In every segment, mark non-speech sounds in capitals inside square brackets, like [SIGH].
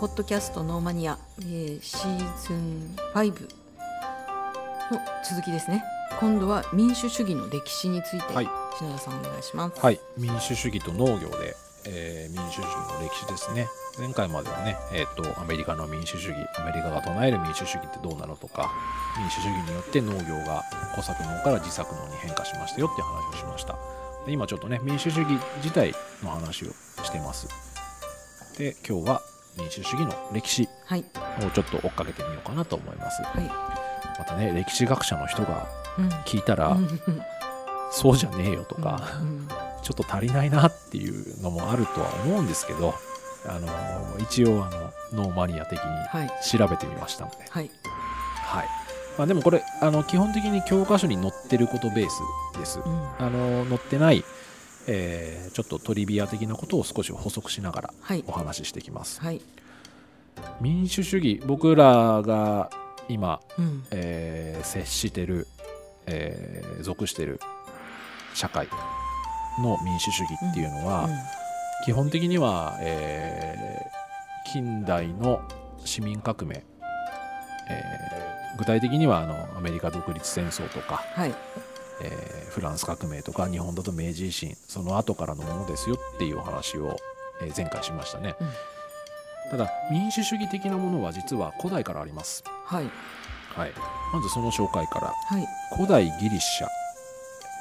ポッドキャストノーマニア、えー、シーズン5の続きですね。今度は民主主義の歴史について、はい。篠田さんお願いします。はい、民主主義と農業で、えー民主主義の歴史ですね。前回まではね、えー、とアメリカの民主主義アメリカが唱える民主主義ってどうなのとか民主主義によって農業が小作農から自作農に変化しましたよっていう話をしました。で今ちょっとね民主主義自体の話をしてます。で今日は民主主義の歴史。はい。をちょっと追っかけてみようかなと思います。はい。またね歴史学者の人がうん。聞いたら、うん。そうじゃねえよとか、うん。ちょっと足りないなっていうのもあるとは思うんですけど、あの一応あのノーマニア的にはい。調べてみましたので、はい。はい。まあ、でもこれあの基本的に教科書に載ってることベースです。うん。あの載ってない、えーちょっとトリビア的なことを少し補足しながらはい。お話ししていきます。はい。民主主義僕らが今、うん。えー接してる、えー属してる社会の民主主義っていうのは、うん。基本的には、えー近代の市民革命、えー具体的にはあのアメリカ独立戦争とか、はいえーフランス革命とか日本だと明治維新その後からのものですよっていうお話を、えー前回しましたね、うん。ただ民主主義的なものは実は古代からあります、はい。はい、まずその紹介から。はい。古代ギリシャ、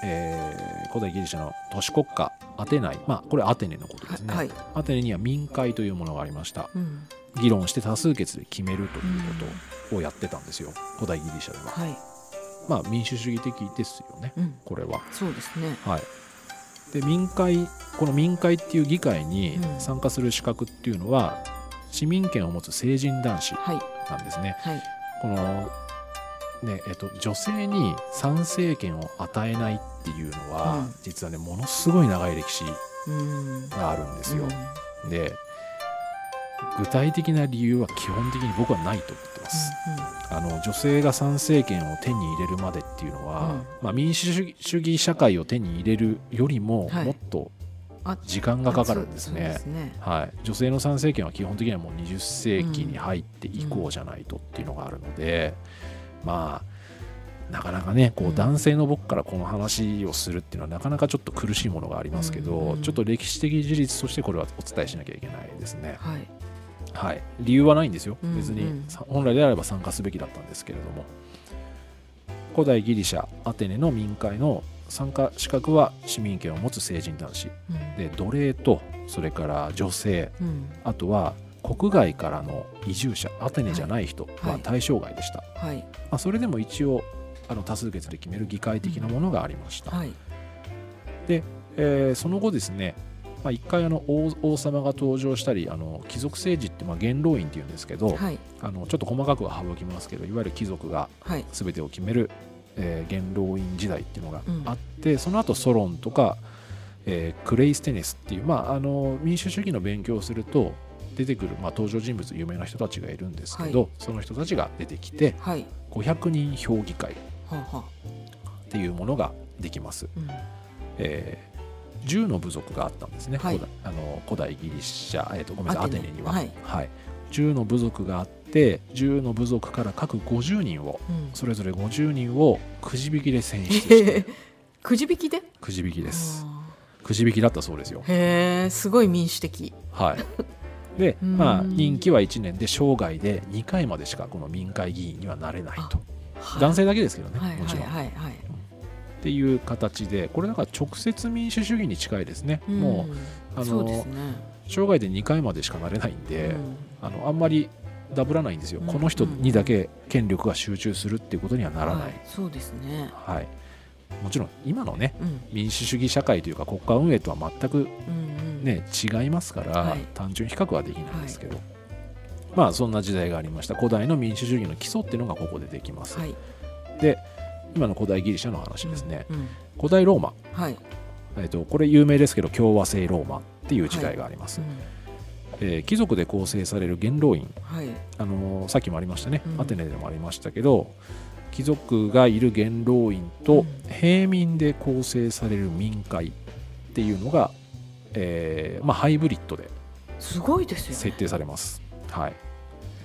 えー古代ギリシャの都市国家アテナイ。まあこれアテネのことですね、はい。アテネには民会というものがありました。うん。議論して多数決で決めるということをやってたんですよ。古代ギリシャでは。はいまあ民主主義的ですよねうん。これは。そうですね。はい。で民会この民会っていう議会にうん。参加する資格っていうのは市民権を持つ成人男子はい。なんですね。はい。このねえっと、女性に参政権を与えないっていうのは、うん。実はねものすごい長い歴史うん。があるんですよ。うん。で具体的な理由は基本的に僕はないと思ってます。あの女性が参政権を手に入れるまでっていうのは、うん。まあ、民主主義社会を手に入れるよりもはい。もっとあ時間がかかるんですね。ね。はい、女性の参政権は基本的にはもう20世紀に入って以降じゃないとっていうのがあるので、まあなかなかねこううん。男性の僕からこの話をするっていうのはなかなかちょっと苦しいものがありますけど、うん。ちょっと歴史的事実としてこれはお伝えしなきゃいけないですね。はいはい、理由はないんですよ。うん別に、うんさ本来であれば参加すべきだったんですけれども。古代ギリシャアテネの民会の参加資格は市民権を持つ成人男子。うん。で奴隷とそれから女性。うん。あとは国外からの移住者。アテネじゃない人ははい。対象外でした、はい。まあ、それでも一応あの多数決で決める議会的なものがありました、はい。えーその後ですね、まあ、一回あの王王様が登場したりあの貴族政治ってまあ元老院っていうんですけど、はい。あのちょっと細かくは省きますけどいわゆる貴族がはい。全てを決める、えー元老院時代っていうのがうんあって、その後ソロンとか、えークレイステネスっていう、まあ、あの民主主義の勉強をすると出てくる、まあ、登場人物有名な人たちがいるんですけど、はその人たちが出てきてはい。500人評議会っていうものができます。うん。えー10の部族があったんですね、はい。古代あの古代ギリシャ、えーとごめんなさいアアテネには、はい。10の部族があって10の部族から各50人をうん。それぞれ50人をくじ引きで選出して。[LAUGHS] くじ引きで？くじ引きです。あくじ引きだったそうですよ。ーへえすごい民主的。はい。で [LAUGHS] うん。まあ任期は1年で生涯で2回までしかこの民会議員にはなれないと。男性だけですけどね、はいもちろん、はいはいはいっていう形でこれだから直接民主主義に近いですね、うん。もうあのすね。生涯で2回までしかなれないんで、あのあんまりダブらないんですよ、うん。この人にだけ権力が集中するっていうことにはならない、はい。そうですね。はい、もちろん今のねうん。民主主義社会というか国家運営とは全くうんうん。ね違いますから、はい。単純比較はできないんですけど、まあそんな時代がありました。古代の民主主義の基礎っていうのがここでできます、はい。で今の古代ギリシャの話ですね、うんうん。古代ローマ、はい。えっとこれ有名ですけど共和制ローマっていう時代があります、うん。えー貴族で構成される元老院。はい。あのーさっきもありましたね、うん。アテネでもありましたけど貴族がいる元老院とうん。平民で構成される民会っていうのが、えーまあ、ハイブリッドですごいですよね。設定されます。はい。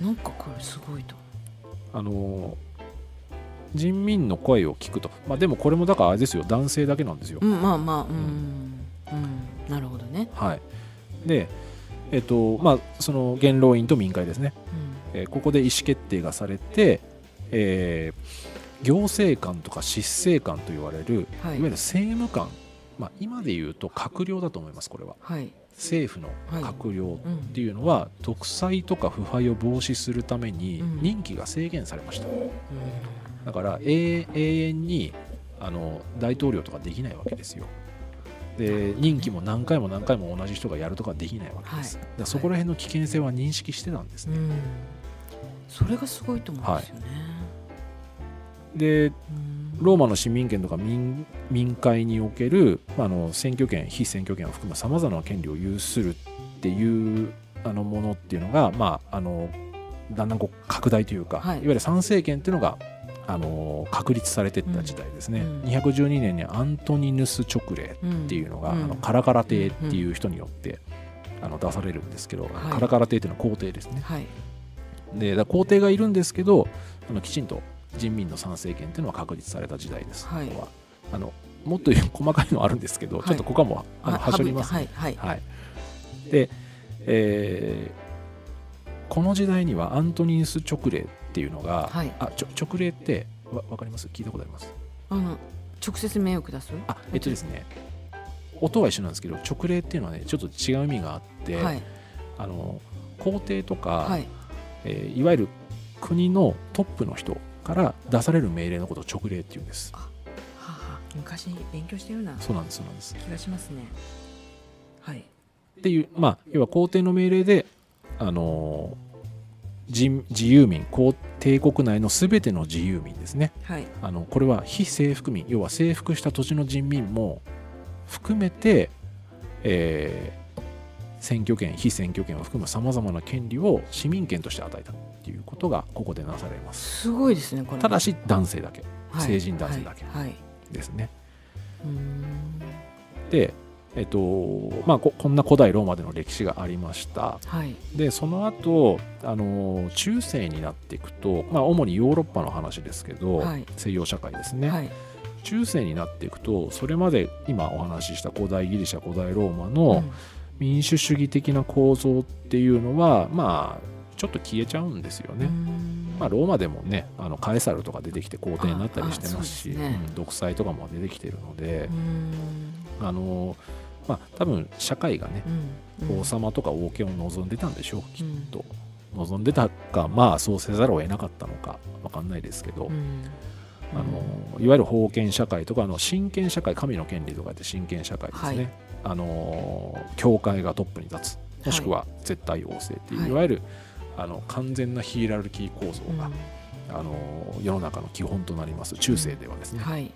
なんかこれすごいとあの人民の声を聞くと、まあ、でもこれもだからあれですよ。男性だけなんですよ、うんまあまあうん、うん、なるほどね、はい。でえっとまあその元老院と民会ですね、うん。えーここで意思決定がされて、えー行政官とか執政官と言われる、はい。い、わゆる政務官、まあ、今で言うと閣僚だと思いますこれは。はい、政府のはい。閣僚うん。っていうのは、独裁とか腐敗を防止するためにうん。任期が制限されました、うだから永永遠にあの大統領とかできないわけですよ。で任期も何回も何回も同じ人がやるとかできないわけです、はい。だそこら辺の危険性は認識してたんですね、んうん、それがすごいと思うんですよね、でうん。ローマの市民権とか民民会における、まあ、あの選挙権非選挙権を含むさまざまな権利を有するっていうあのものっていうのが、まあ、あのだんだんこう拡大というか、はい。い、わゆる参政権っていうのがあの確立されていった時代ですね、うん212年にアントニヌス勅令っていうのが、うん。あのカラカラ帝っていう人によって、あの出されるんですけど、はい。カラカラ帝っていうのは皇帝ですね。はい。で皇帝がいるんですけどあのきちんと人民の参政権っていうのは確立された時代です、はい。ここは。あのもっと細かいのあるんですけど、はい。ちょっとここはもうあのはしょります、はいはいはい、で、えーこの時代にはアントニヌス勅令っていうのが、はい。あちょ勅令ってわわかります？聞いたことあります？あの直接名を下す？あえっとですね音は一緒なんですけど勅令っていうのはねちょっと違う意味があって、はい。あの皇帝とか、はい。えーいわゆる国のトップの人から出される命令のことを直令っていうんです。はあはあ昔勉強したような。そうなんですそうなんです。気がしますね。はい。っていうまあ要は皇帝の命令であの自由民皇帝国内の全ての自由民ですね。はい。あのこれは非征服民要は征服した土地の人民も含めて、えー選挙権非選挙権を含むさまざまな権利を市民権として与えたっていうことがここでなされます。すごいですねこれ。ただし男性だけ。はい。成人男性だけはい。はい。ですね、うーん。でえっとまあここんな古代ローマでの歴史がありました。はい。でその後あの中世になっていくと、まあ、主にヨーロッパの話ですけど、はい。西洋社会ですね、はい。中世になっていくとそれまで今お話しした古代ギリシャ古代ローマうのん。民主主義的な構造っていうのはまあちょっと消えちゃうんですよね。まあ、ローマでもねあのカエサルとか出てきて皇帝になったりしてますしね。うん独裁とかも出てきてるのであのまあ多分社会がねうん王様とか王権を望んでたんでしょう。きっうんと。望んでたかまあそうせざるを得なかったのかわかんないですけど、うん。あのいわゆる封建社会とかあの神権社会神の権利とかって神権社会ですね、はい。あの教会がトップに立つ。もしくは絶対王政っていう、はい。い、わゆるあの完全なヒエラルキー構造うん。が、あの世の中の基本となります。中世ではですね、はい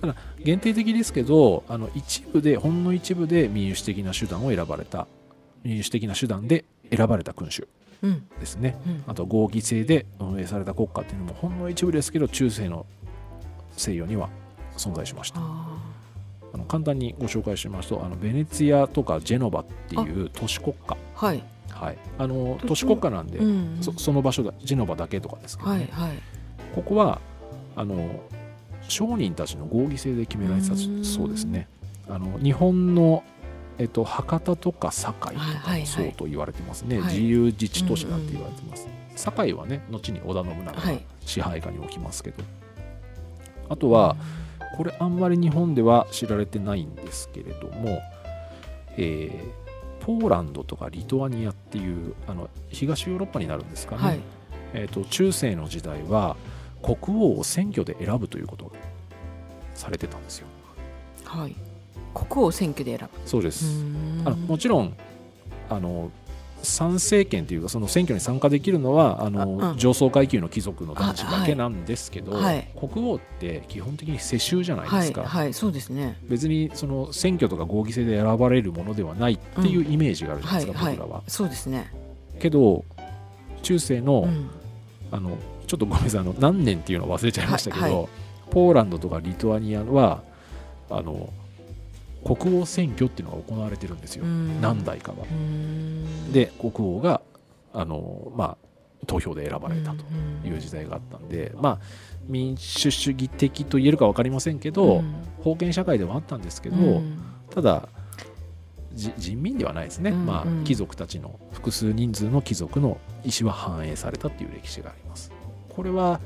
ただ限定的ですけどあの一部でほんの一部で民主的な手段を選ばれた。民主的な手段で選ばれた君主うん。ですね。うん。あとは合議制で運営された国家っていうのもほんの一部ですけど中世の西洋には存在しました。ああの簡単にご紹介しますとあのベネツィアとかジェノバっていう都市国家。ーはい。はい、あの都市国家。なんで、うん。そその場所だジェノバだけとかですけど、ね。はいはい。ここはあの商人たちの合議制で決められてたうんそうですね。あの日本の、えっと、博多とか堺とかはいはいはい。もそうと言われてますね、はい。自由自治都市だって言われてます、堺はね後に織田信長がはい。支配下に置きますけど、あとはこれあんまり日本では知られてないんですけれども、えーポーランドとかリトアニアっていうあの東ヨーロッパになるんですかね、はい。えー、と中世の時代は国王を選挙で選ぶということがされてたんですよ。はい。国王選挙で選ぶ。そうです、あのもちろんあの参政権というかその選挙に参加できるのはあの上層階級の貴族の男子だけなんですけど、はい国王って基本的に世襲じゃないではいすか、はいそうですね。別にその選挙とか合議制で選ばれるものではないっていうイメージがあるじゃないですか、はいはい。僕らは。そうですね。けど中世の,、うん。あのちょっとごめんなさいあの何年っていうのを忘れちゃいましたけど、はいはポーランドとかリトアニアはあの国王選挙っていうのが行われてるんですよ、うん。何代かは。で国王があのまあ投票で選ばれたという時代があったんで、まあ民主主義的と言えるか分かりませんけど、うん。封建社会ではあったんですけど、うん。ただじ人民ではないですね、うんまあうん、貴族たちの複数人数の貴族の意思は反映されたっていう歴史がありますこれは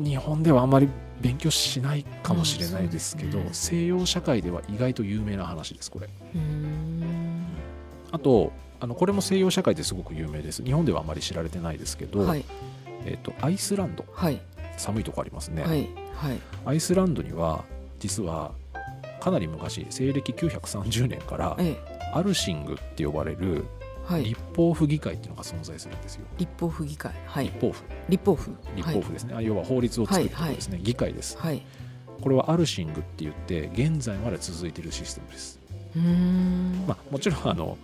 日本ではあまり勉強しないかもしれないですけど、うん。そうです西洋社会では意外と有名な話ですこれ。うん。あとあのこれも西洋社会ですごく有名です。日本ではあまり知られてないですけど、はい。えっとアイスランド。はい。寒いとこありますね、はい。はい。アイスランドには実はかなり昔西暦930年からえ。アルシングって呼ばれる立法府議会っていうのが存在するんですよ。立法府議会。はい。立法府。立法府。立法府ですね、あ要は法律を作るところですね、議会です。はい。これはアルシングって言って現在まで続いているシステムです。うーん。まあ、もちろんあの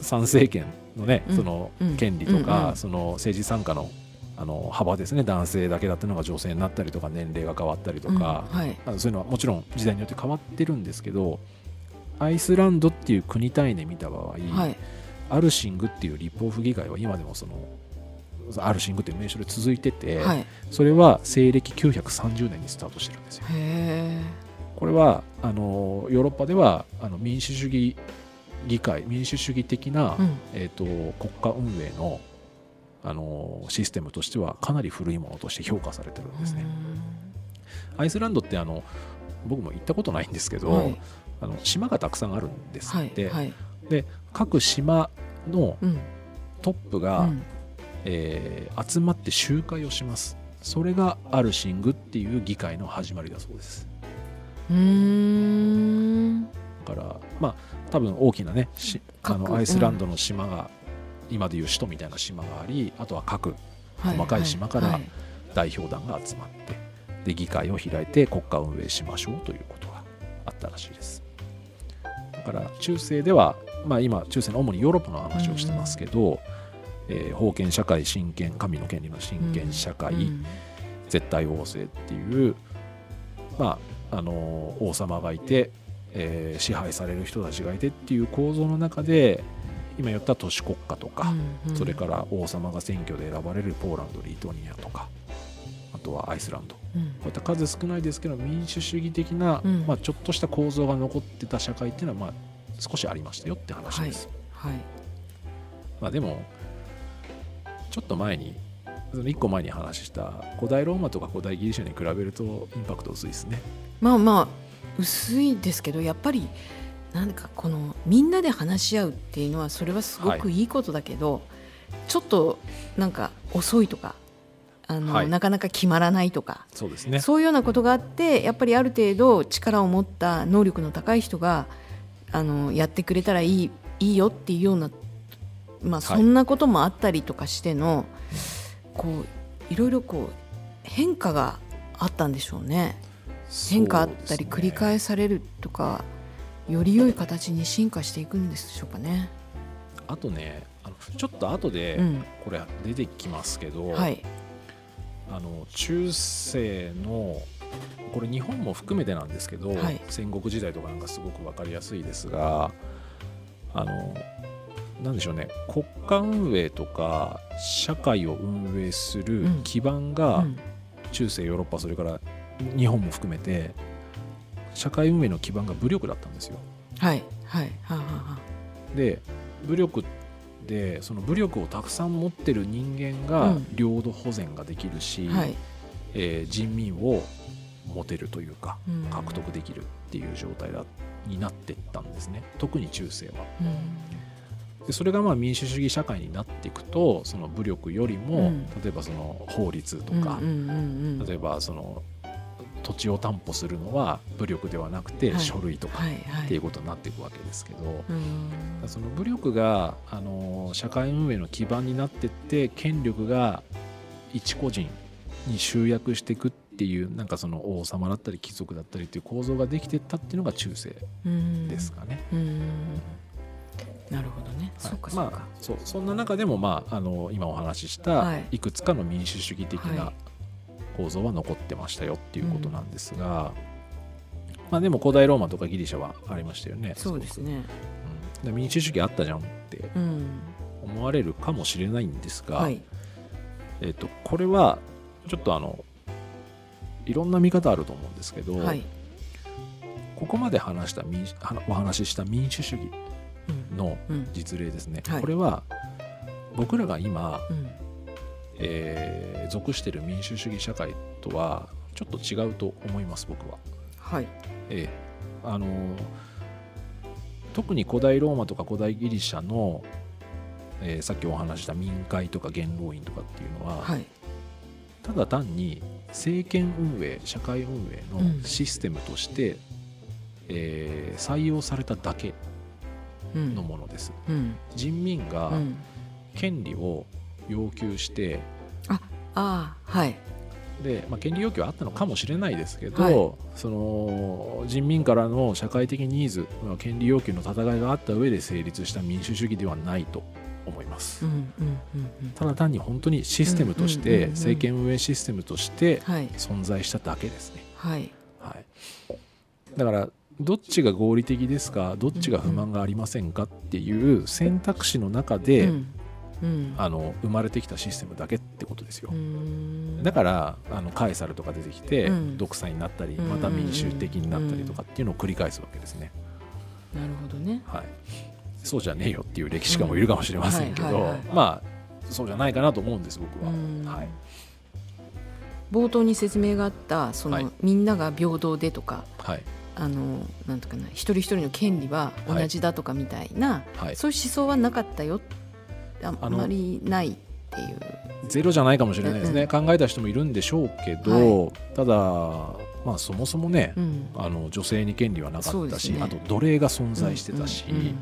参政権のね、うん。そのうん。権利とか、その政治参加のあの幅ですね。男性だけだったのが女性になったりとか年齢が変わったりとか、うん。はい。あのそういうのはもちろん時代によって変わってるんですけどアイスランドっていう国単位で見た場合、はいアルシングっていう立法府議会は今でもそのアルシングっていう名称で続いてて、はい。へそれは西暦930年にスタートしてるんですよ。えこれはあのヨーロッパではあの民主主義議会民主主義的な、うん。えー、と国家運営のあのシステムとしてはかなり古いものとして評価されてるんですね。アイスランドってあの僕も行ったことないんですけど、はい。あの島がたくさんあるんですはいって、はい各島のうん。トップが、うん。えー集まって集会をします。それがアルシングっていう議会の始まりだそうです。うーん。だからまあ多分大きなねしあ各のアイスランドの島が、今でいう首都みたいな島がありあとは各はい細かい島からはい代表団が集まってで議会を開いて国家運営しましょうということがあったらしいです。だから中世では、まあ、今中世の主にヨーロッパの話をしてますけど、えー封建社会神権神の権利の神権社会、うん。絶対王政っていう、まああの王様がいて、えー支配される人たちがいてっていう構造の中で今言った都市国家とか、うんそれから王様が選挙で選ばれるポーランドリトニアとかあとはアイスランド。こうん。ういった数少ないですけど民主主義的な、うん。まあ、ちょっとした構造が残ってた社会っていうのは、まあ、少しありましたよって話です。はいまあ、でもちょっと前にその1個前に話した古代ローマとか古代ギリシャに比べるとインパクト薄いですね。まあまあ薄いですけどやっぱりなんかこのみんなで話し合うっていうのはそれはすごくいいことだけど、ちょっとなんか遅いとかあの、はいなかなか決まらないとかそうですね。そういうようなことがあってやっぱりある程度力を持った能力の高い人があのやってくれたらいいいいよっていうような、まあ、はいそんなこともあったりとかしての、こういろいろこう変化があったんでしょうね。変化あったり繰り返されるとか、より良い形に進化していくんでしょうかね。あとねあのちょっと後でうんこれ出てきますけど、はい、あの中世のこれ日本も含めてなんですけど、はい。戦国時代とかなんかすごく分かりやすいですがあのなんでしょうね。国家運営とか社会を運営するうん。基盤うがん。中世ヨーロッパそれから日本も含めて社会運営の基盤が武力だったんですよ。はい。はい。はあはあはあ。で武力でその武力をたくさん持ってる人間うがん。領土保全ができるし、はい。えー人民を持てるというかうん。獲得できるっていう状態だになっていったんですね。特に中世は。うん。でそれがまあ民主主義社会になっていくとその武力よりも、うん。例えばその法律とか、例えばその土地を担保するのは武力ではなくてはい。書類とかっていうことになっていくわけですけど、うん。その武力があの社会運営の基盤になってって権力が一個人に集約していくっていうなんかその王様だったり貴族だったりっていう構造ができてったっていうのが中世うん。ですかね。うん。なるほどね、はい。そうかまあ、そうそんな中でも、まあ、あの今お話ししはい。たいくつかの民主主義的はない。構造は残ってましたよっていうことなんですが、まあ、でも古代ローマとかギリシャはありましたよね。そうですね。うん。で民主主義あったじゃんってうん。思われるかもしれないんですが、はい。えっとこれはちょっとあのいろんな見方あると思うんですけど、はい。ここまで話した民お話しした民主主義うん。のうん。実例ですね、はい。これは僕らが今、うん。えー属している民主主義社会とはちょっと違うと思います僕は。はい。ええ。あの特に古代ローマとか古代ギリシャの、えーさっきお話しした民会とか元老院とかっていうのは、はいただ単に政権運営社会運営うん。のシステムとして、えー採用されただけうんのものです。うん。人民がうん。権利を要求して、ああはい。で、まあ、権利要求はあったのかもしれないですけど、はい。その人民からの社会的ニーズ、まあ、権利要求の戦いがあった上で成立した民主主義ではないと思います。うんうんうんうん。ただ単に本当にシステムとして政権運営システムとしてはい。存在しただけですね。はい。はい、だからどっちが合理的ですかどっちが不満がありませんかっていう選択肢の中で、うんうん。あの生まれてきたシステムだけってことですよ。うん。だからあのカエサルとか出てきて、うん。独裁になったりうん。また民主的になったりとかっていうのを繰り返すわけですね。なるほどね。はい、そうじゃねえよっていう歴史家もいるかもしれませんけどまあそうじゃないかなと思うんです僕は。うん。はい。冒頭に説明があったその、はい。みんなが平等でとかはい。あのなんとかな一人一人の権利は同じだとかみたいな、はい、そういう思想はなかったよ。ああまりないっていう。ゼロじゃないかもしれないですね、考えた人もいるんでしょうけど、ただ、まあ、そもそもね、うん。あの女性に権利はなかったし、ね。あと奴隷が存在してたし、うんうん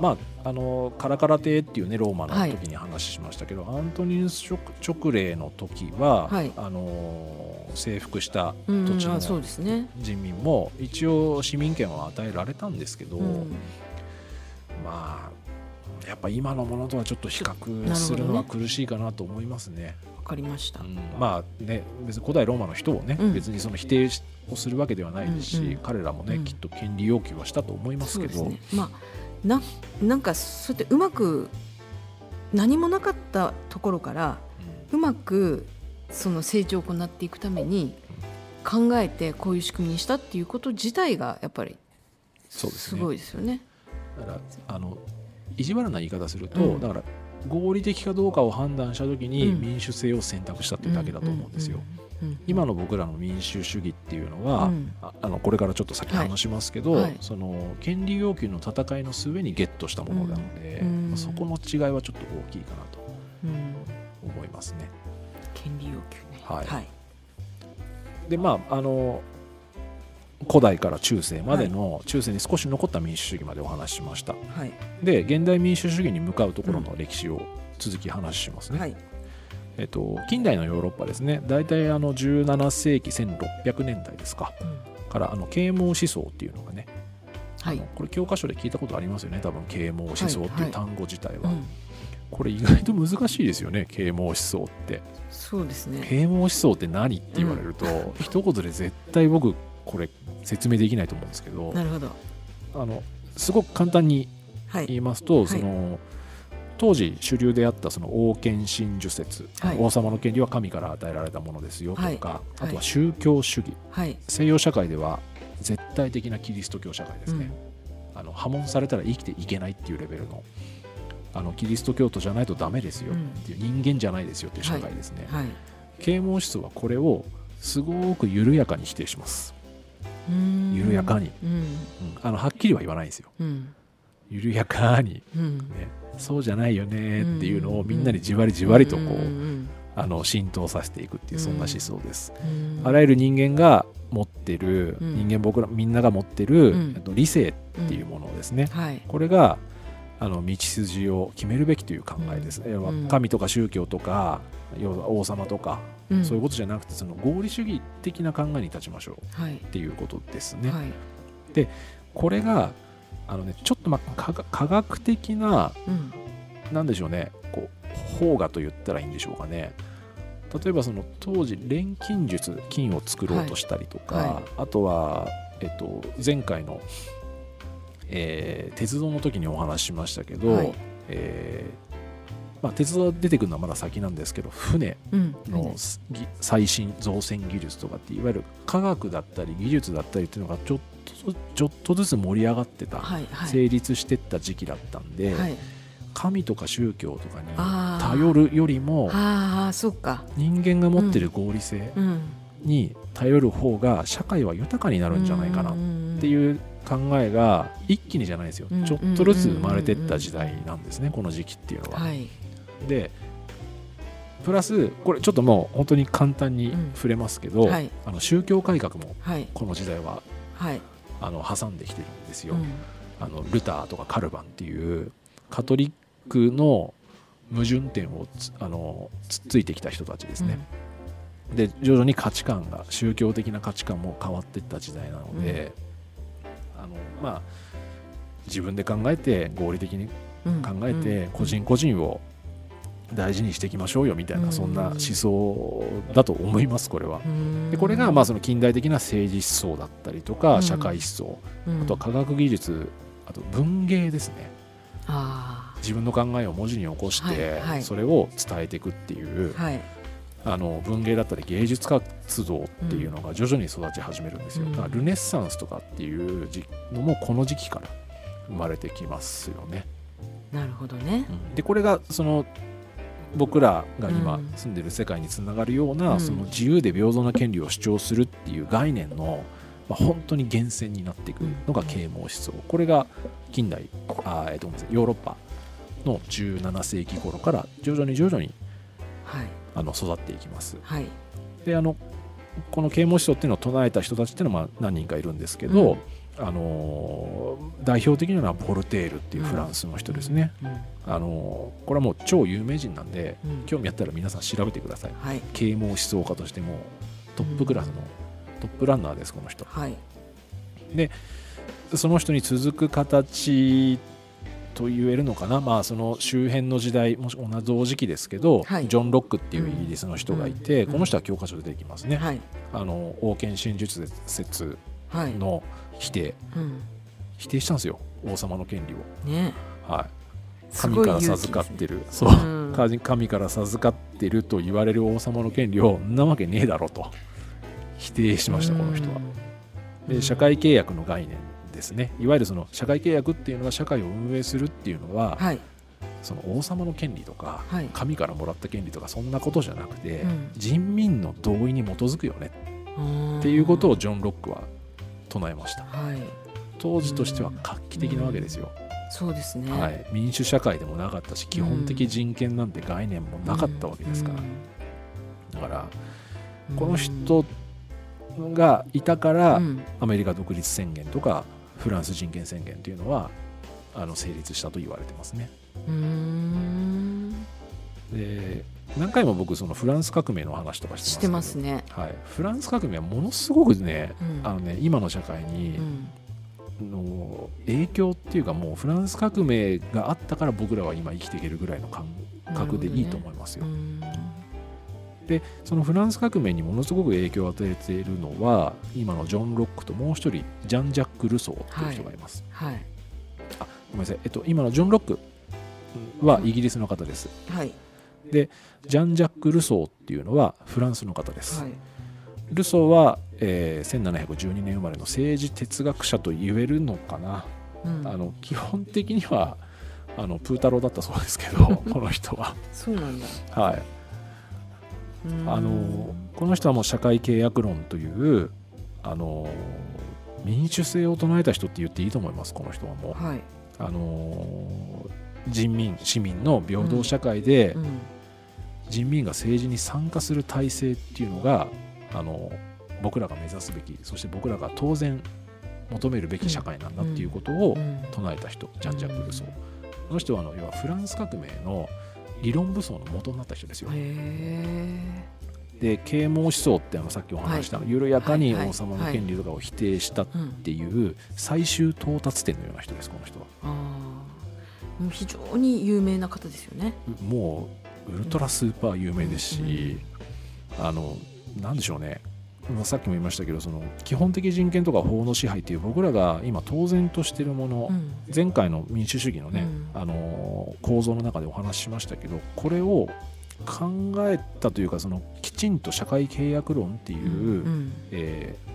まあ、あのカラカラ帝っていうねローマの時に話しましたけど、アントニヌス直直令の時は、はい。あの征服したうん土地のあそうですね、人民も一応市民権は与えられたんですけど、うん。まあやっぱ今のものとはちょっと比較するのは苦しいかなと思いますね。わかりました、うん。まあね別に古代ローマの人をね、うん。別にその否定をするわけではないですし、うんうん。彼らもね、うん。きっと権利要求はしたと思いますけど。ね。まあななんかそうやってうまく何もなかったところからうまくその成長を行っていくために考えてこういう仕組みにしたっていうこと自体がやっぱりそうですごいですよね。だからあの意地悪な言い方すると、うん。だから合理的かどうかを判断した時にうん。民主制を選択したっていうだけだと思うんですよ。うんうんうん今の僕らの民主主義っていうのは、うんああのこれからちょっと先話しますけど、その権利要求の戦いの末にゲットしたものなので、うんまあそこの違いはちょっと大きいかなとうん思いますね。権利要求ね。はいはい。でまああの古代から中世までの、中世に少し残った民主主義までお話ししましたはい。で現代民主主義に向かうところの歴史を続き話しますね、はい。えっと、近代のヨーロッパですね。大体あの17世紀1600年代ですか。うん。からあの啓蒙思想っていうのがね、はい。これ教科書で聞いたことありますよね。多分啓蒙思想ってはいはい。いう単語自体は、うん。これ意外と難しいですよね啓蒙思想って。そうですね。啓蒙思想って何って言われると、[LAUGHS] 一言で絶対僕これ説明できないと思うんですけどなるほど。あのすごく簡単にはい。言いますと、はい。その当時主流であったその王権真珠説、はい。王様の権利は神から与えられたものですよとか、はい。あとは宗教主義。はい。西洋社会では絶対的なキリスト教社会ですね、うん。あの破門されたら生きていけないっていうレベルのあのキリスト教徒じゃないとダメですよっていう、人間じゃないですよっていう社会ですね、はい。啓蒙思想はこれをすごく緩やかに否定します、緩やかに。うん。うん。あのはっきりは言わないんですよ。うん。緩やかに、うん。ね、そうじゃないよねっていうのをみんなにじわりじわりとこう、んあの浸透させていくっていうそんな思想です、うんあらゆる人間が持ってる、うん。人間僕らみんなが持ってる、理性っていうものですね、はい。これがあの道筋を決めるべきという考えです、神とか宗教とか要は王様とか、ん。そういうことじゃなくてその合理主義的な考えに立ちましょうはい。っていうことですね、はい。これがあのねちょっとまあ科学科学的なうん。なんでしょうね。こう法画と言ったらいいんでしょうかね。例えばその当時錬金術金を作ろうとしたりとか、はい。はいあとは、えっと、前回の、えー鉄道の時にお話ししましたけど、はい。えーまあ、鉄道出てくるのはまだ先なんですけど船うん。のぎ最新造船技術とかっていわゆる科学だったり技術だったりっていうのがちょっとちょっとずつ盛り上がってた、はいはい。成立してった時期だったんで、はい。神とか宗教とかに頼るよりもああそうか。人間が持ってる合理性うん。に頼る方が社会は豊かになるんじゃないかなっっていう考えが一気にじゃないですよ、うん。ちょっとずつ生まれてった時代なんですね、この時期っていうのは。はい。でプラスこれちょっともう本当に簡単にうん。触れますけど、はい。あの宗教改革もはい。この時代ははいあの挟んできてるんですよ。うん。あのルターとかカルバンっていうカトリックの矛盾点をつあのつっついてきた人たちですね。で徐々に価値観が宗教的な価値観も変わっていった時代なので、あのまあ自分で考えて合理的にうん。考えてうん。個人個人を大事にしていきましょうよみたいな、うん。そんな思想だと思いますこれは。うん。でこれがまあその近代的な政治思想だったりとか、うん。社会思想うん。あとは科学技術あと文芸ですね。あ自分の考えを文字に起こして、それを伝えていくっていう、あはい。あの文芸だったり芸術活動っていうのが徐々に育ち始めるんですよ、うん。だからルネッサンスとかっていうじのもこの時期から生まれてきますよね。なるほどね。でこれがその僕らが今うん。住んでる世界につながるような、うん。その自由で平等な権利を主張するっていう概念の、まあ、本当に源泉になっていくのが啓蒙思想。これが近代あ、えっとごめんなさいヨーロッパの17世紀頃から徐々に徐々にはい。あの育っていきます。はい。であのこの啓蒙思想っていうのを唱えた人たちっていうのはまあ何人かいるんですけど、あのー代表的なのはボルテールっていうフランスの人ですね。うん。あのーこれはもう超有名人なんでうん。興味あったら皆さん調べてください。はい。啓蒙思想家としてもトップクラスのトップランナーですこの人。はい。その人に続く形と言えるのかな？まあその周辺の時代もし同じ同時期ですけど、はい。ジョン・ロックっていうイギリスの人がいて、うん。この人は教科書で出てきますね、はい。あの王権真実説はいの否定。うん。否定したんですよ。王様の権利を。ね。はい。す神から授かってる、そう、うん神神から授かってると言われる王様の権利をんなわけねえだろと。否定しましたこの人は。で社会契約の概念ですね。いわゆるその社会契約っていうのは社会を運営するっていうのは、はい。その王様の権利とか、はい。神からもらった権利とかそんなことじゃなくて、うん。人民の同意に基づくよね。っっていうことをジョン・ロックは唱えました。はい。当時としては画期的なわけですよ、そうですね。はい、民主社会でもなかったし基本的人権なんて概念もなかったわけですから、だからうん。この人がいたから、うん。アメリカ独立宣言とかフランス人権宣言っていうのはあの成立したと言われてますね。うーん。で何回も僕そのフランス革命の話とかしてますね。はい、フランス革命はものすごくね,、うん。あのね今の社会にうん。の影響っていうかもうフランス革命があったから僕らは今生きていけるぐらいの感覚でいいと思いますよ。うん。でそのフランス革命にものすごく影響を与えているのは今のジョン・ロックともう一人ジャン・ジャック・ルソーっていう人がいます。はい。ごめんなさい、えっと、今のジョン・ロックはイギリスの方です。はいジャン・ジャック・ルソーっていうのはフランスの方です。はいルソーは、えー1712年生まれの政治哲学者と言えるのかな。うんあの基本的にはあのプータローだったそうですけど [LAUGHS] この人は。そうなんだはい、うんあのこの人はもう社会契約論というあの民主制を唱えた人って言っていいと思いますこの人はもう。はいあの人民市民の平等社会でうん人民が政治に参加する体制っていうのがあの僕らが目指すべきそして僕らが当然求めるべき社会なんだっていうことをうん唱えた人、ジャン・ジャック・ルソー。この人はあの要はフランス革命の理論武装の元になった人ですよ。で啓蒙思想ってあのさっきお話しした、緩やかにはいはい王様の権利とかを否定したっうんてい。う最終到達点のような人ですこの人は。非常に有名な方ですよね。もうウルトラスーパー有名ですし、あのなんでしょうね。まあさっきも言いましたけどその基本的人権とか法の支配っていう僕らが今当然としてるもの、うん。前回の民主主義のね、うん。あの構造の中でお話ししましたけどこれを考えたというかそのきちんと社会契約論っていう、うんえー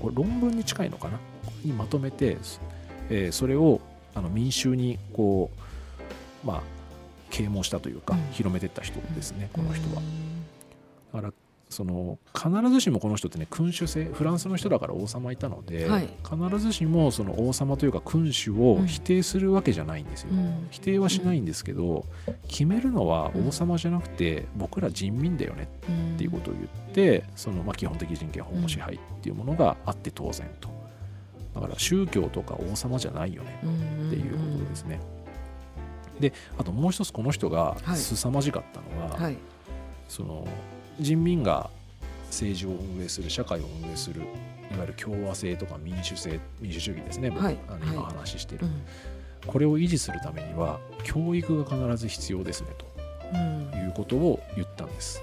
これ論文に近いのかな？にまとめて、えーそれをあの民衆にこうまあ啓蒙したというか、うん。広めていった人ですね、この人は。うだからその必ずしもこの人ってね君主制フランスの人だから王様いたので、はい。必ずしもその王様というか君主を否定するわけじゃないんですよ。ん。否定はしないんですけど、決めるのは王様じゃなくて僕ら人民だよねうん。っていうことを言ってそのまあ基本的人権法の支配っていうものがあって当然と。だから宗教とか王様じゃないよねっていうことですね。であともう一つこの人がはい。凄まじかったのは、はい。その人民が政治を運営する社会を運営するいわゆる共和制とか民主制民主主義ですね、僕はい。あの今はい。話ししている、うん。これを維持するためには教育が必ず必要ですねうん。ということを言ったんです。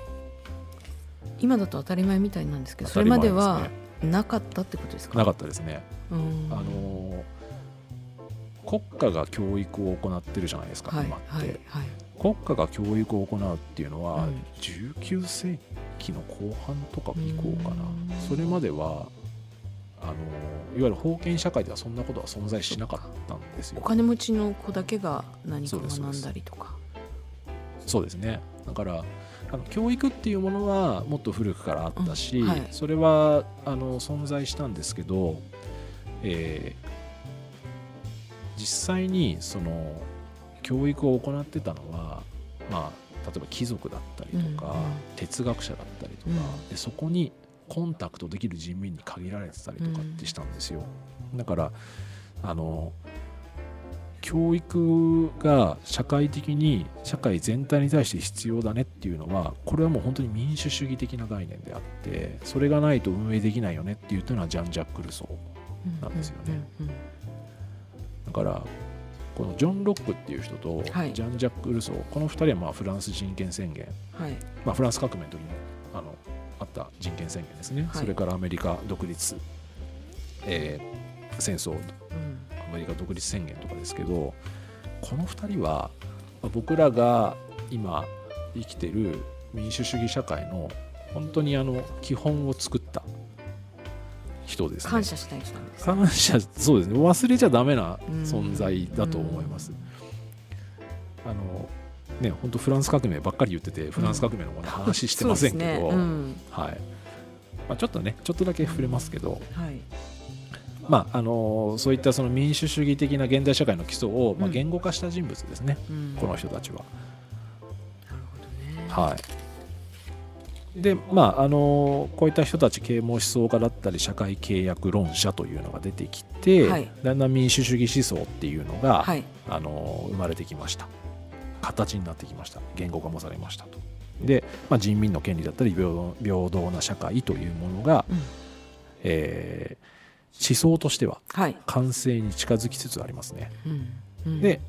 今だと当たり前みたいなんですけどそれまではなかったってことですか？なかったですね。うん。あの国家が教育を行ってるじゃないですか、はい今って、はいはい。国家が教育を行うっていうのは、うん。19世紀の後半とか以降かな。うん。それまではあのいわゆる封建社会ではそんなことは存在しなかったんですよ。お金持ちの子だけが何か学んだりとか。そうですね。だからあの教育っていうものはもっと古くからあったし、うん。はい。それはあの存在したんですけど、えー実際にその教育を行ってたのは、まあ、例えば貴族だったりとか、うんうん。哲学者だったりとか、うん。でそこにコンタクトできる人民に限られてたりとかってしたんですよ。だからあの教育が社会的に社会全体に対して必要だねっていうのはこれはもう本当に民主主義的な概念であってそれがないと運営できないよねって言ったのはジャン・ジャック・ルソーなんですよね。うんうんだからこのジョン・ロックっていう人とジはい。ャン・ジャック・ルソー、この2人はまあフランス人権宣言、はい。まあ、フランス革命の時にあのあった人権宣言ですね、はい。それからアメリカ独立、えー戦争うん。アメリカ独立宣言とかですけどこの2人はまあ僕らが今生きてる民主主義社会の本当にあの基本を作った人ですね。感謝したい人なんです感謝そうですね。忘れちゃダメな存在だと思います、あのね本当フランス革命ばっかり言っててフランス革命の話してませんけど、ね。うん。はい。まあ、ちょっとねちょっとだけ触れますけど、はい。まああのそういったその民主主義的な現代社会の基礎を、まあ、うん。言語化した人物ですね、うん。この人たちは。なるほどね。はい、でまああのこういった人たち啓蒙思想家だったり社会契約論者というのが出てきて、はい。だんだん民主主義思想っていうのが、はい。あの生まれてきました。形になってきました。言語化もされましたと。で、まあ、人民の権利だったり平等平等な社会というものが、うん。えー思想としてははい。完成に近づきつつありますね。うん。うん。で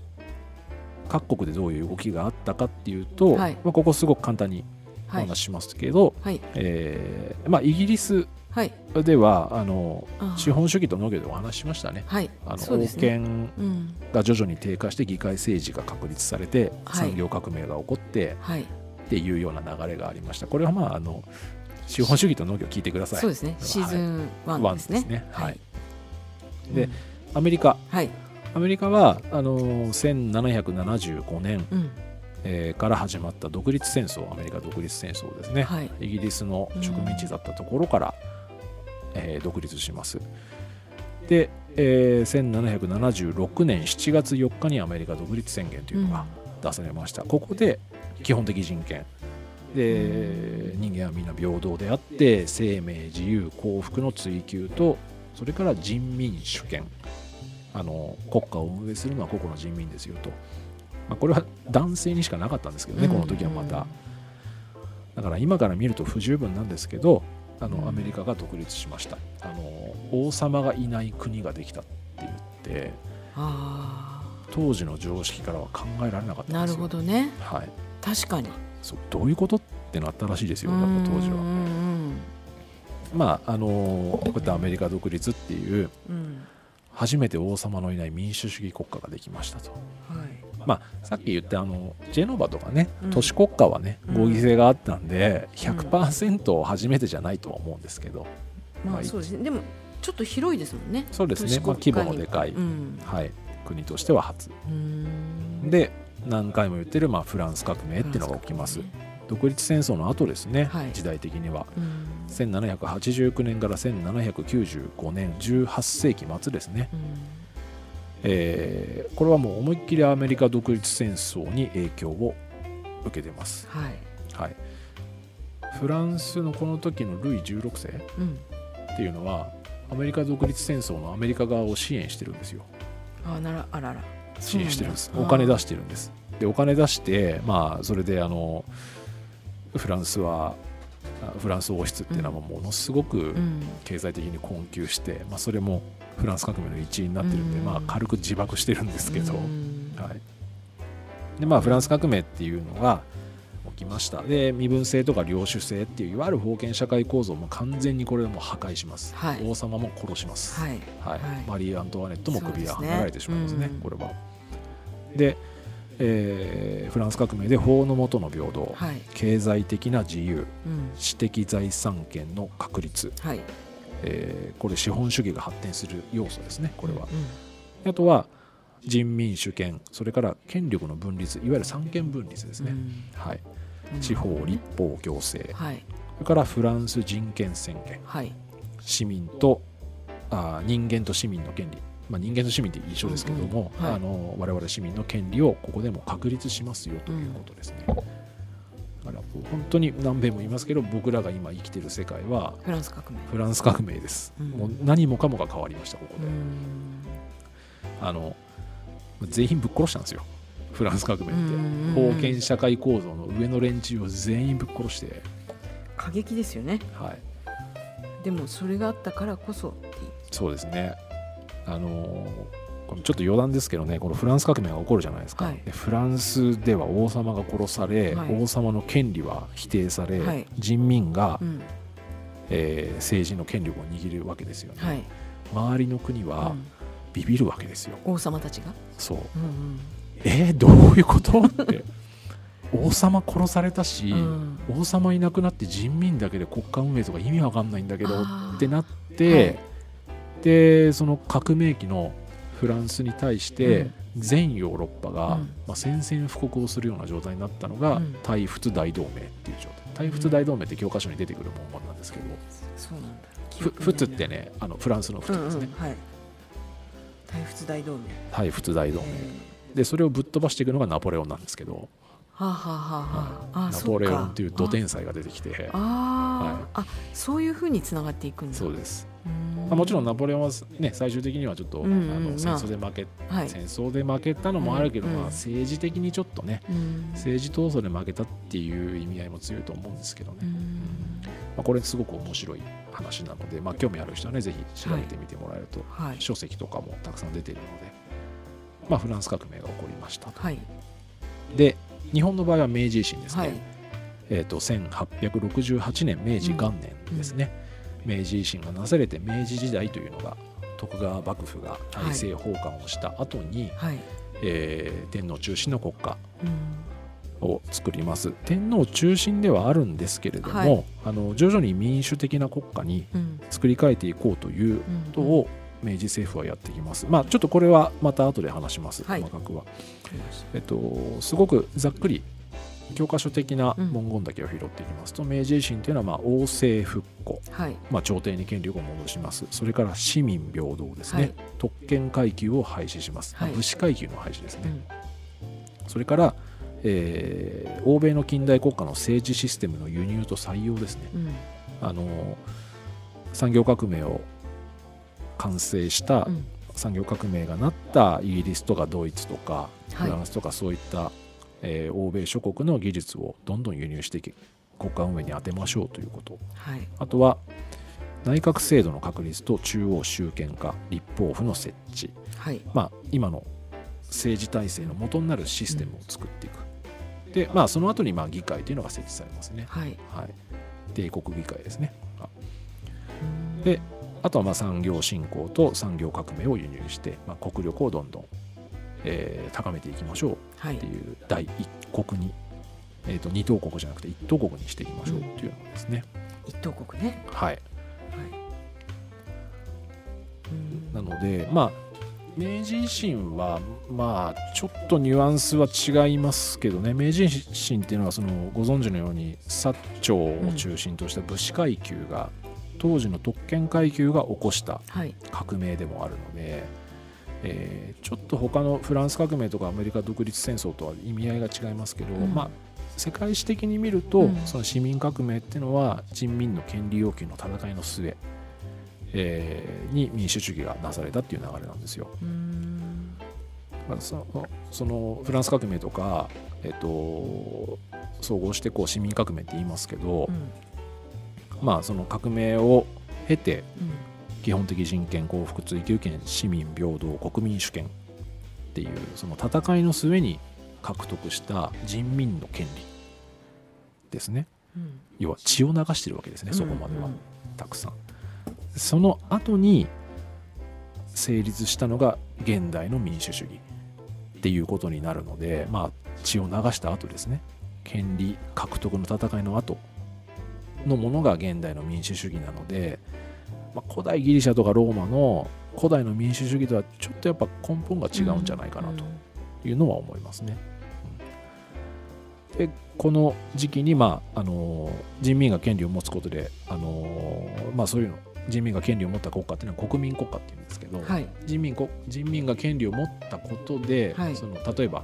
各国でどういう動きがあったかっていうと、はい。まあ、ここすごく簡単に話ししますけど、はい。えーまあ、イギリスはい。ではあの資本主義と農業でお話ししましたね。はい。あの王権うん。が徐々に低下して議会政治が確立されてはい。産業革命が起こってはい。っていうような流れがありました。これはまああの資本主義と農業聞いてください。そうですね。シーズンワ1でね。ンですすね。はい。でうん。アメリカ。はい。アメリカはあの1775年、うんえーから始まった独立戦争アメリカ独立戦争ですね、はい。イギリスの植民地だったところから、えー独立します。で、えー1776年7月4日にアメリカ独立宣言というのが出されました、ここで基本的人権。で人間はみんな平等であって生命自由幸福の追求とそれから人民主権。あの国家を運営するのは個々の人民ですよと、まあ、これは男性にしかなかったんですけどね、うん。この時はまた。だから今から見ると不十分なんですけどあのうん。アメリカが独立しました。あの王様がいない国ができたって言ってあ当時の常識からは考えられなかったんですよ。あなるほどね。はい、確かに。そうどういうことってなったらしいですよやっぱ当時は。まああのこういったアメリカ独立っていううん。初めて王様のいない民主主義国家ができましたと。はいまあ、さっき言ったあのジェノバとかねうん。都市国家はねうん。合議制があったんで100%初めてじゃないとは思うんですけど、まあまあそうですね。でもちょっと広いですもんね。そうですね、まあ、規模のでかい、うん。はい、国としては初。で何回も言ってる、まあ、フランス革命っていうのが起きます、独立戦争の後ですね、はい。時代的には。うん。1789年から1795年18世紀末ですね、うんえーこれはもう思いっきりアメリカ独立戦争に影響を受けてます、はい。はい、フランスのこの時のルイ16世うん。っていうのはアメリカ独立戦争のアメリカ側を支援してるんですよ。あならあらら。支援してるんです。お金出してるんです。でお金出してまあそれであのフランスはあフランス王室っていうのはものすごくうん。経済的に困窮して、まあ、それもフランス革命の一員になってるんで、うん。まあ、軽く自爆してるんですけど、うん。はい。でまあ、フランス革命っていうのが起きました。で身分制とか領主制っていういわゆる封建社会構造も完全にこれでもう破壊します、はい。王様も殺します、はい。はい。はい。マリー・アントワネットも首がそうですね。はねられてしまいますねうん。これは。で、えーフランス革命で法の下の平等、はい経済的な自由うん私的財産権の確立、はいえーこれ資本主義が発展する要素ですねこれは。うんあとは人民主権それから権力の分立いわゆる三権分立ですね、うん。はい、うん。地方立法行政。はい。それからフランス人権宣言はい。市民とあー人間と市民の権利、まあ、人間と市民って一緒ですけども、うんうん。はい。あの我々市民の権利をここでも確立しますよということですね。だから本当に何べんも言いますけど僕らが今生きてる世界はフランス革命。フランス革命です、うん。もう何もかもが変わりましたここで、うん。あの全員ぶっ殺したんですよ。フランス革命って、うん封建社会構造の上の連中を全員ぶっ殺して、過激ですよね。はい、でもそれがあったからこそそうですね。あのーちょっと余談ですけどね、このフランス革命が起こるじゃないですか。はい。でフランスでは王様が殺され、はい。王様の権利は否定され、はい。人民が、うん。えー政治の権力を握るわけですよね。はい。周りの国はうん。ビビるわけですよ。王様たちが？そう。うんえーどういうこと？って。[LAUGHS] 王様殺されたし、うん。王様いなくなって人民だけで国家運営とか意味わかんないんだけどってなって、でその革命期のフランスに対して、うん。全ヨーロッパが、うん。まあ、宣戦布告をするような状態になったのが、うん。対仏大同盟っていう状態。対仏大同盟って教科書に出てくる文言なんですけど、そうなんだ。ふ仏ってねあのフランスのうん仏ですね、うんはい。大仏大同盟。対仏大同盟、えでそれをぶっ飛ばしていくのがナポレオンなんですけど、ーはあはあはあ。ナポレオンっていう土天才が出てきて。ああー、あそういうふうにつながっていくんだ。そうです、まあ、もちろんナポレオンは、ね、最終的にはちょっと、うんうんあの戦まあ。争で負けはい。戦争で負けたのもあるけど、うんうん。まあ、政治的にちょっとねうん。政治闘争で負けたっていう意味合いも強いと思うんですけどね、うん。まあ、これすごく面白い話なので、まあ、興味ある人はねぜひ調べてみてもらえると、はい。書籍とかもたくさん出ているので、まあ、フランス革命が起こりましたと。はい。で日本の場合は明治維新ですね、はいえー、と1868年明治元年ですね、明治維新がなされて明治時代というのが徳川幕府が大政奉還をした後に、はい。えー天皇中心の国家うん。を作ります。天皇中心ではあるんですけれども、はい。あの徐々に民主的な国家にうん。作り変えていこうといううんことを明治政府はやってきます。まあちょっとこれはまた後で話します、はい。細かくは。えっと、すごくざっくり教科書的な文言だけを拾っていきますと、明治維新というのはまあ王政復古、はい。まあ、朝廷に権力を戻します。それから市民平等ですね、はい。特権階級を廃止します、まあはい武士階級の廃止ですね、うん。それから、えー欧米の近代国家の政治システムの輸入と採用ですね。うん。あの産業革命を完成したうん。産業革命がなったイギリスとかドイツとかはい。フランスとかそういった、えー欧米諸国の技術をどんどん輸入していき国家運営に当てましょうということ。はい。あとは内閣制度の確立と中央集権化立法府の設置、はい。まあ、今の政治体制の元になるシステムを作っていく、でまあその後にまあ議会というのが設置されますね、はい。はい、帝国議会ですね。あであとはまあ産業振興と産業革命を輸入して、まあ、国力をどんどん、えー高めていきましょうはい。っていう第一国に、えー、と二等国じゃなくて一等国にしていきましょうっていうのですね。一等国ね。はい、はい。うん。なのでまあ明治維新はまあちょっとニュアンスは違いますけどね。明治維新っていうのはそのご存知のように薩長を中心とした武士階級が、当時の特権階級が起こしたはい。革命でもあるので、えーちょっと他のフランス革命とかアメリカ独立戦争とは意味合いが違いますけど、うん。まあ世界史的に見ると、うん。その市民革命っていうのは人民の権利要求の戦いの末、えーに民主主義がなされたっていう流れなんですよ。うん。まあ、そのそのフランス革命とか、えっと総合してこう市民革命って言いますけど、うん。まあその革命を経てうん基本的人権幸福追求権市民平等国民主権っていうその戦いの末に獲得した人民の権利ですね。うん。要は血を流してるわけですねそこまでは、うん。たくさん。その後に成立したのが現代の民主主義っていうことになるのでまあ血を流した後ですね。権利獲得の戦いの後のものが現代の民主主義なので、まあ、古代ギリシャとかローマの古代の民主主義とはちょっとやっぱ根本が違うんじゃないかなというのは思いますね。でこの時期に、まああの人民が権利を持つことで、あのまあ、そういうの人民が権利を持った国家っていうのは国民国家っていうんですけど、はい。人民こ人民が権利を持ったことで、はい。その例えば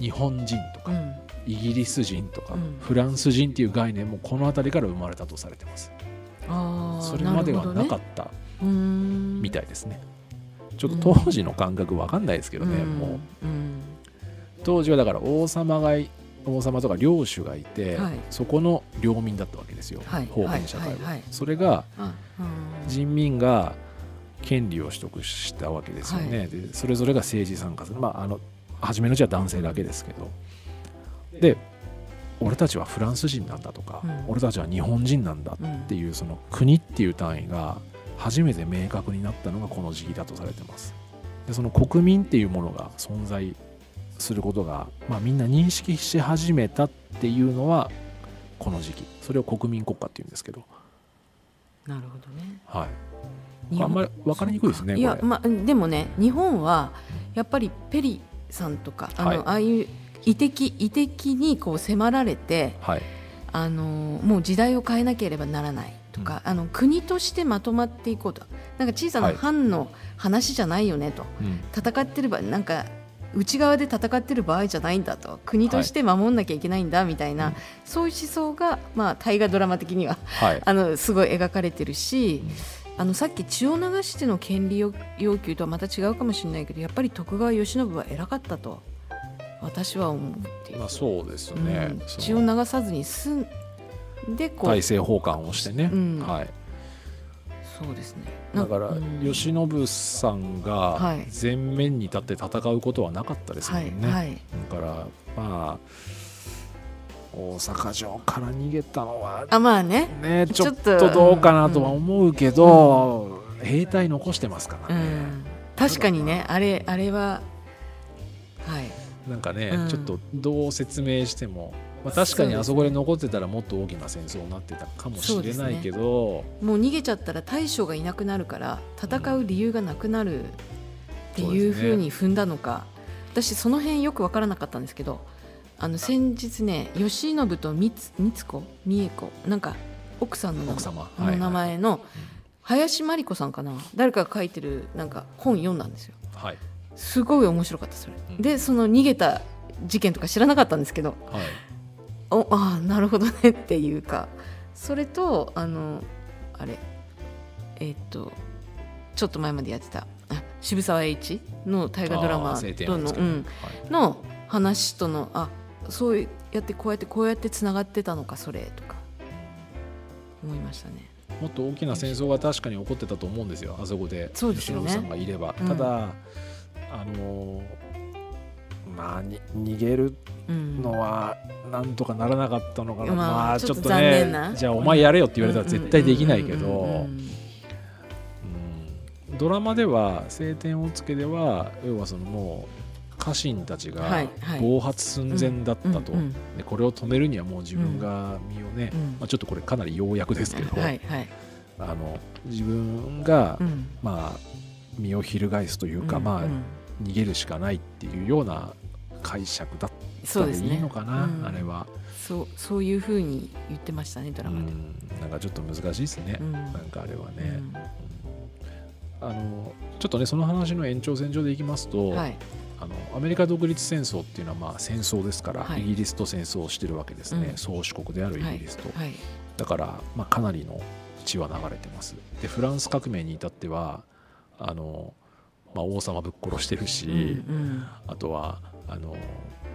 日本人とか、うん。イギリス人とか、うん。フランス人っていう概念もこの辺りから生まれたとされてます。それまではなかるったみたいですね。ちょっと当時の感覚わかんないですけどね、うん。もう。うん。当時はだから王様がい王様とか領主がいて、はい。そこの領民だったわけですよ、はい。封建社会は,、はい。それが人民が権利を取得したわけですよね、はでそれぞれが政治参加する。まああの初めのうちは男性だけですけど。で俺たちはフランス人なんだとか、うん。俺たちは日本人なんだうんっていうその国っていう単位が初めて明確になったのがこの時期だとされてます。でその国民っていうものが存在することが、まあ、みんな認識し始めたっていうのはこの時期。それを国民国家っていうんですけど、なるほどね。はい、あんまり分かりにくいですねいやまあでもね日本はやっぱりペリさんとかあの、はい。ああいう遺跡遺跡にこう迫られてはい。あのもう時代を変えなければならないとか、あの国としてまとまっていこうと。なんか小さはない。藩の話じゃないよねと、うん。戦ってる場なんか内側で戦ってる場合じゃないんだと。国として守んなきゃいけないんだみたいな、うんそういう思想が、まあ、大河ドラマ的にははい。[LAUGHS] あのすごい描かれてるし、うん。あのさっき血を流しての権利要要求とはまた違うかもしれないけどやっぱり徳川慶喜は偉かったと私は思うっていう、まあそうですようん。血をの流さずに済んでこう。大政奉還をしてね、うん。はい、そうですね。だからうん。慶喜さんはがい。前面に立って戦うことはなかったですもはいんね、はい。だからまあ大阪城から逃げたのはあまあね。ねちょっととどうかなとは思うけど、兵隊残してますからね、うん。確かにね。あれあれははいなんかね、うん。ちょっとどう説明しても、まあ、確かにあそこで残ってたらもっと大きな戦争になってたかもしれないけど、もう逃げちゃったら大将がいなくなるから戦う理由がなくなるっていうふうに踏んだのか、私その辺よく分からなかったんですけどあの先日ね慶喜とみつ子美恵子なんか奥さんの名奥前様はいの名前の林真理子さんかな？誰かが書いてるなんか本読んだんですよ。はいすごい面白かったそれ、うん。でその逃げた事件とか知らなかったんですけどはい。おああなるほどねっていうかそれとあのあれえーっとちょっと前までやってたあ [LAUGHS] 渋沢栄一の大河ドラマとの,、うん、の話とのあそうやってこうやってこうやってつながってたのかそれとか思いましたね。もっと大きな戦争が確かに起こってたと思うんですよあそこで。そうですよね。さんがいれば、うん。ただあのまあに逃げるうん。のはなんとかならなかったのかな、まあまあちょっとねじゃあお前やれよって言われたら絶対できないけうん。うん。どうん。ドラマでは「青天を衝け」では要はそのもう家臣たちが暴発寸前だったと、これを止めるにはもう自分が身をね、うん。まあ、ちょっとこれかなり要約ですけど、はいはいあの自分が、うん。まあ身を翻すというか、まあうん逃げるしかないっていうような解釈だったですね。いのかな、うん。あれは、そうそういうふうに言ってましたねドうラマで、ん、なんかちょっと難しいですね、うん。なんかあれはうね、ん。あのちょっとねその話の延長線上でいきますと、はい。あのアメリカ独立戦争っていうのはまあ戦争ですから、はい。イギリスと戦争をしてるわけですね、うん。宗主国であるイはいギリスと、はい。だから、まあ、かなりの血は流れてます。でフランス革命に至ってはあの、まあ、王様ぶっ殺してるし、うんあとはあのいわ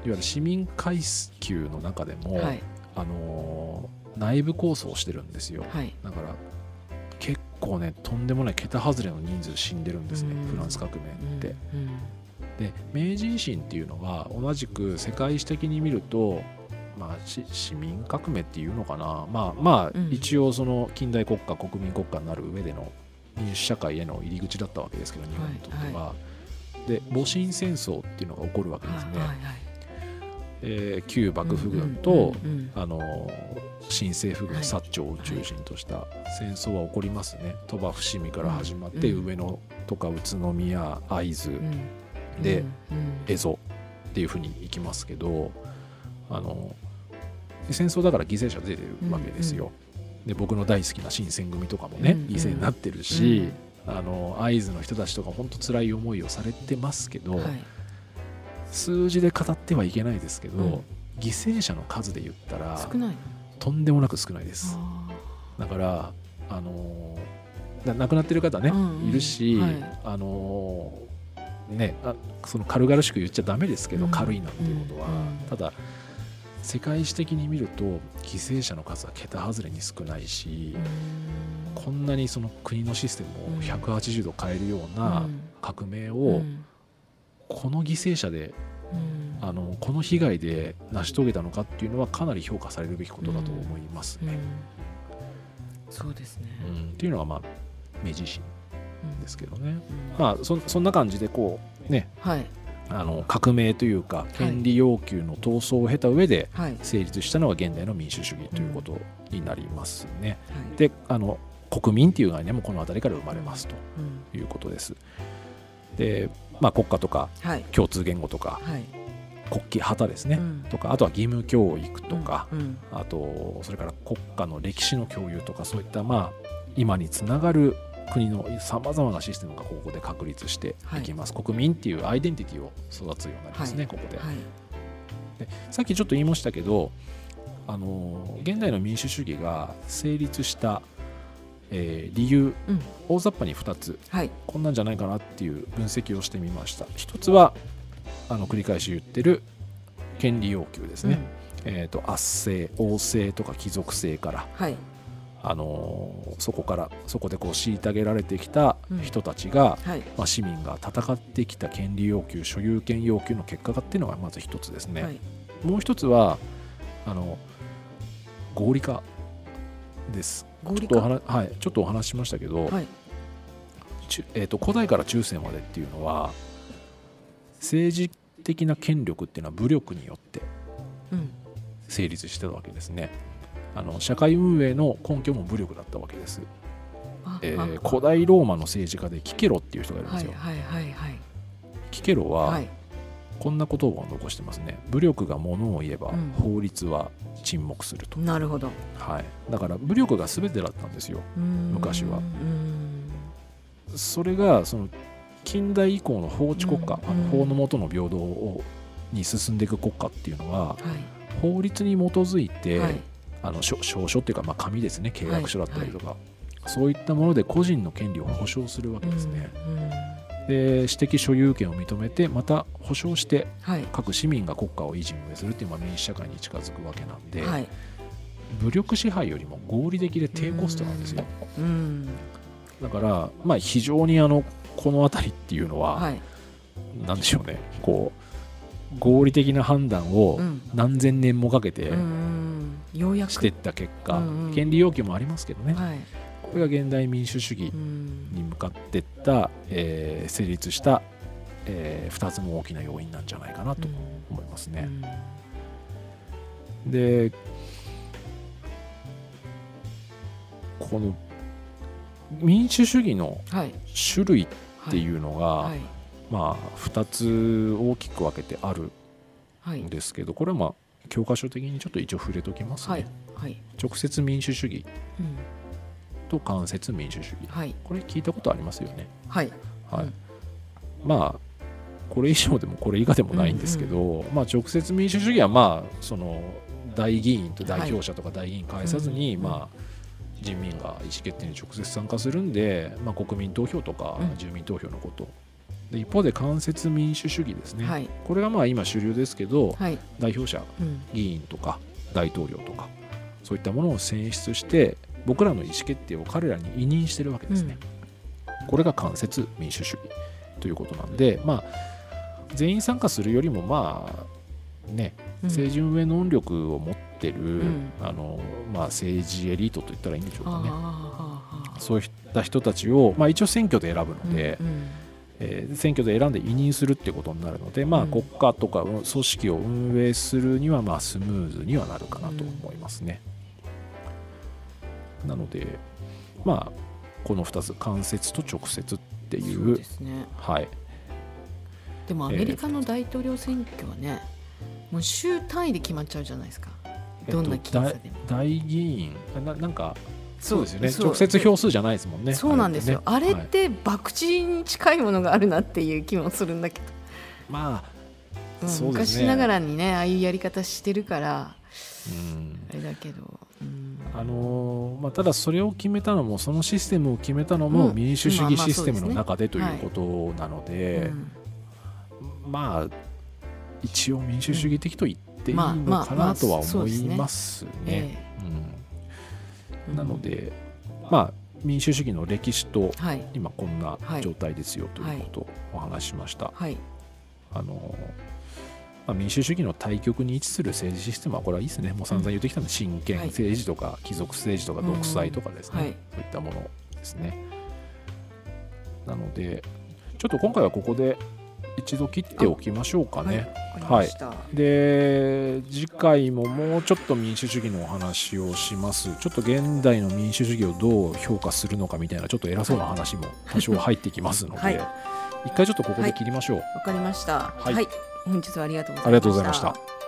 ゆる市民階級の中でも、うんはい。あの内部抗争をしてるんですよ。はい。だから結構ねとんでもない桁外れの人数死んでるんですね、うん。フランス革命って。うんで明治維新っていうのは同じく世界史的に見ると、まあ、し市民革命っていうのかな。まあまあ、うん。一応その近代国家国民国家になる上での民主社会への入り口だったわけですけど日本にとっては。で戊辰戦争っていうのが起こるわけはいですね。はいはいえー旧幕府軍と、うんうんうんあの新政府軍はい薩長を中心とした戦争は起こりますね鳥羽伏見から始まって、うん上野とか宇都宮会津、うんでうん蝦夷っていうふうにいきますけどあの戦争だから犠牲者出てるわけですよ。で僕の大好きな新選組とかもね、犠牲になってるし、あの会津の人たちとか本当辛い思いをされてますけど、はい。数字で語ってはいけないですけど、うん。犠牲者の数で言ったら少ない。のとんでもなく少ないです。あだからあのな亡くなってる方ね、うんうん。いるし、はい。あのねあその軽々しく言っちゃダメですけど、うん。軽いなんていうことは、うん。ただ世界史的に見ると犠牲者の数は桁外れに少ないし、ーこんなにその国のシステムを180度変えるようなうん。革命を、うん。この犠牲者でうん。あのこの被害で成し遂げたのかっていうのはかなり評価されるべきことだと思いますね。うん。そうですね。うん。っていうのがまあ明治維新うんですけどね。うん。まあそそんな感じでこうね。はいあの革命というか権利要求の闘争を経た上ではい。成立したのが現代の民主主義ということになりますね。はい。であの国民っていう概念もこの辺りから生まれますとうん。いうことです。で、まあ、国家とかはい。共通言語とかはい。国旗旗ですね、うん。とかあとは義務教育とか、うん。あとそれから国家の歴史の共有とかそういったまあ今につながる国のさまざまなシステムがここで確立してい。きます、国民っていうアイデンティティを育つようになりますね、はい。ここで,、はい。でさっきちょっと言いましたけどあの現代の民主主義が成立した、えー理由うん。大雑把に2つはい。こんなんじゃないかなっていう分析をしてみました。一つはあの繰り返し言ってる権利要求ですね、えー、と圧政王政とか貴族政から、はいあのーそこからそこでこう虐げられてきたうん。人たちが、はい。まあ、市民が戦ってきた権利要求所有権要求の結果がっていうのがまず一つですね、はい。もう一つはあの合理化です。ちょっとお化話はい、ちょっとお話ししましたけど、はい。えー、と古代から中世までっていうのは政治的な権力っていうのは武力によってうん。成立してたわけですねあの社会運営の根拠も武力だったわけです、あえーあ。古代ローマの政治家でキケロっていう人がいるんですよ、はいはいはいはい。キケロははい。こんな言葉を残してますね。武力がものを言えばうん。法律は沈黙すると、なるほど。はい、だから武力が全てだったんですよ。昔は。うんそれがその近代以降の法治国家、うんあの法の下の平等をに進んでいく国家っていうのははい。法律に基づいて、はいあの証証書っていうか、まあ、紙ですね。契約書だったりとか、そういったもので個人の権利を保障するわけですね、うんうん。で私的所有権を認めてまた保障してはい。各市民が国家を維持運営するっていう、まあ、民主社会に近づくわけなんで、はい。武力支配よりも合理的で低コストなんですよ、うん。だから、まあ、非常にあのこの辺りっていうのは、はい。なんでしょうね。こう合理的な判断をうん。何千年もかけてしていった結果、うんうん。権利要求もありますけどね、はい。これが現代民主主義うん。に向かってった、えー成立した、え2つの大きな要因なんじゃないかなと思いますね。でこの民主主義のはい。種類っていうのが、はい。まあ2つ大きく分けてあるはいんですけどこれはまあ教科書的にちょっと一応触れときますね、はいはい。直接民主主義うん。と間接民主主義。はい。これ聞いたことありますよね。はい。はい、うん。まあこれ以上でもこれ以下でもないんですけど、まあ直接民主主義はまあその大議員と代表者とか大議員介さずに、うんまあ人民が意思決定に直接参加するんで、まあ、国民投票とかうん。住民投票のこと、で一方で間接民主主義ですね、はい。これがまあ今主流ですけど、はい。代表者うん。議員とか大統領とかそういったものを選出して僕らの意思決定を彼らに委任してるわけですね、これが間接民主主義ということなんでまあ全員参加するよりもまあねうん。政治運営能力を持ってる、ん。あのまあ、政治エリートと言ったらいいんでしょうかね。そういった人たちを、まあ、一応選挙で選ぶので、うんうんえー選挙で選んで委任するってことになるので、まあ、うん国家とか組織を運営するにはまあスムーズにはなるかなと思いますね。なので、まあ、この2つ間接と直接っていそううですね。はい、でもアメリカの大統領選挙はね、もう州単位で決まっちゃうじゃないですか。どんな僅差でも、大大議員ななんかそうですよね。直接票数じゃないですもんね。そうなんですよ。あれって博打に近いものがあるなっていう気もするんだけど、まあ、ね。昔ながらにねああいうやり方してるからうん。あれだけど、うん。あのーまあ、ただそれを決めたのもそのシステムを決めたのもうん。民主主義システムの中でということなので、うん。まあ一応民主主義的と言っていいまあのかなとは思いそうですねなので、まあ、民主主義の歴史とはい。今こんなはい状態ですよということをお話ししました。はい。あのまあ、民主主義の対極に位置する政治システムはこれはいいですね。もう散々言ってきたので親権はい。政治とか貴族政治とか独裁とかですね、うん。はい。そういったものですね。なのでちょっと今回はここで一度切っておきましょうかね。わかりました。で次回ももうちょっと民主主義のお話をします。ちょっと現代の民主主義をどう評価するのかみたいなちょっと偉そうな話も多少入ってきますので、はい。一回ちょっとここで切りましょう、わかりました。はい。はい、本日はありがとうございました。ありがとうございました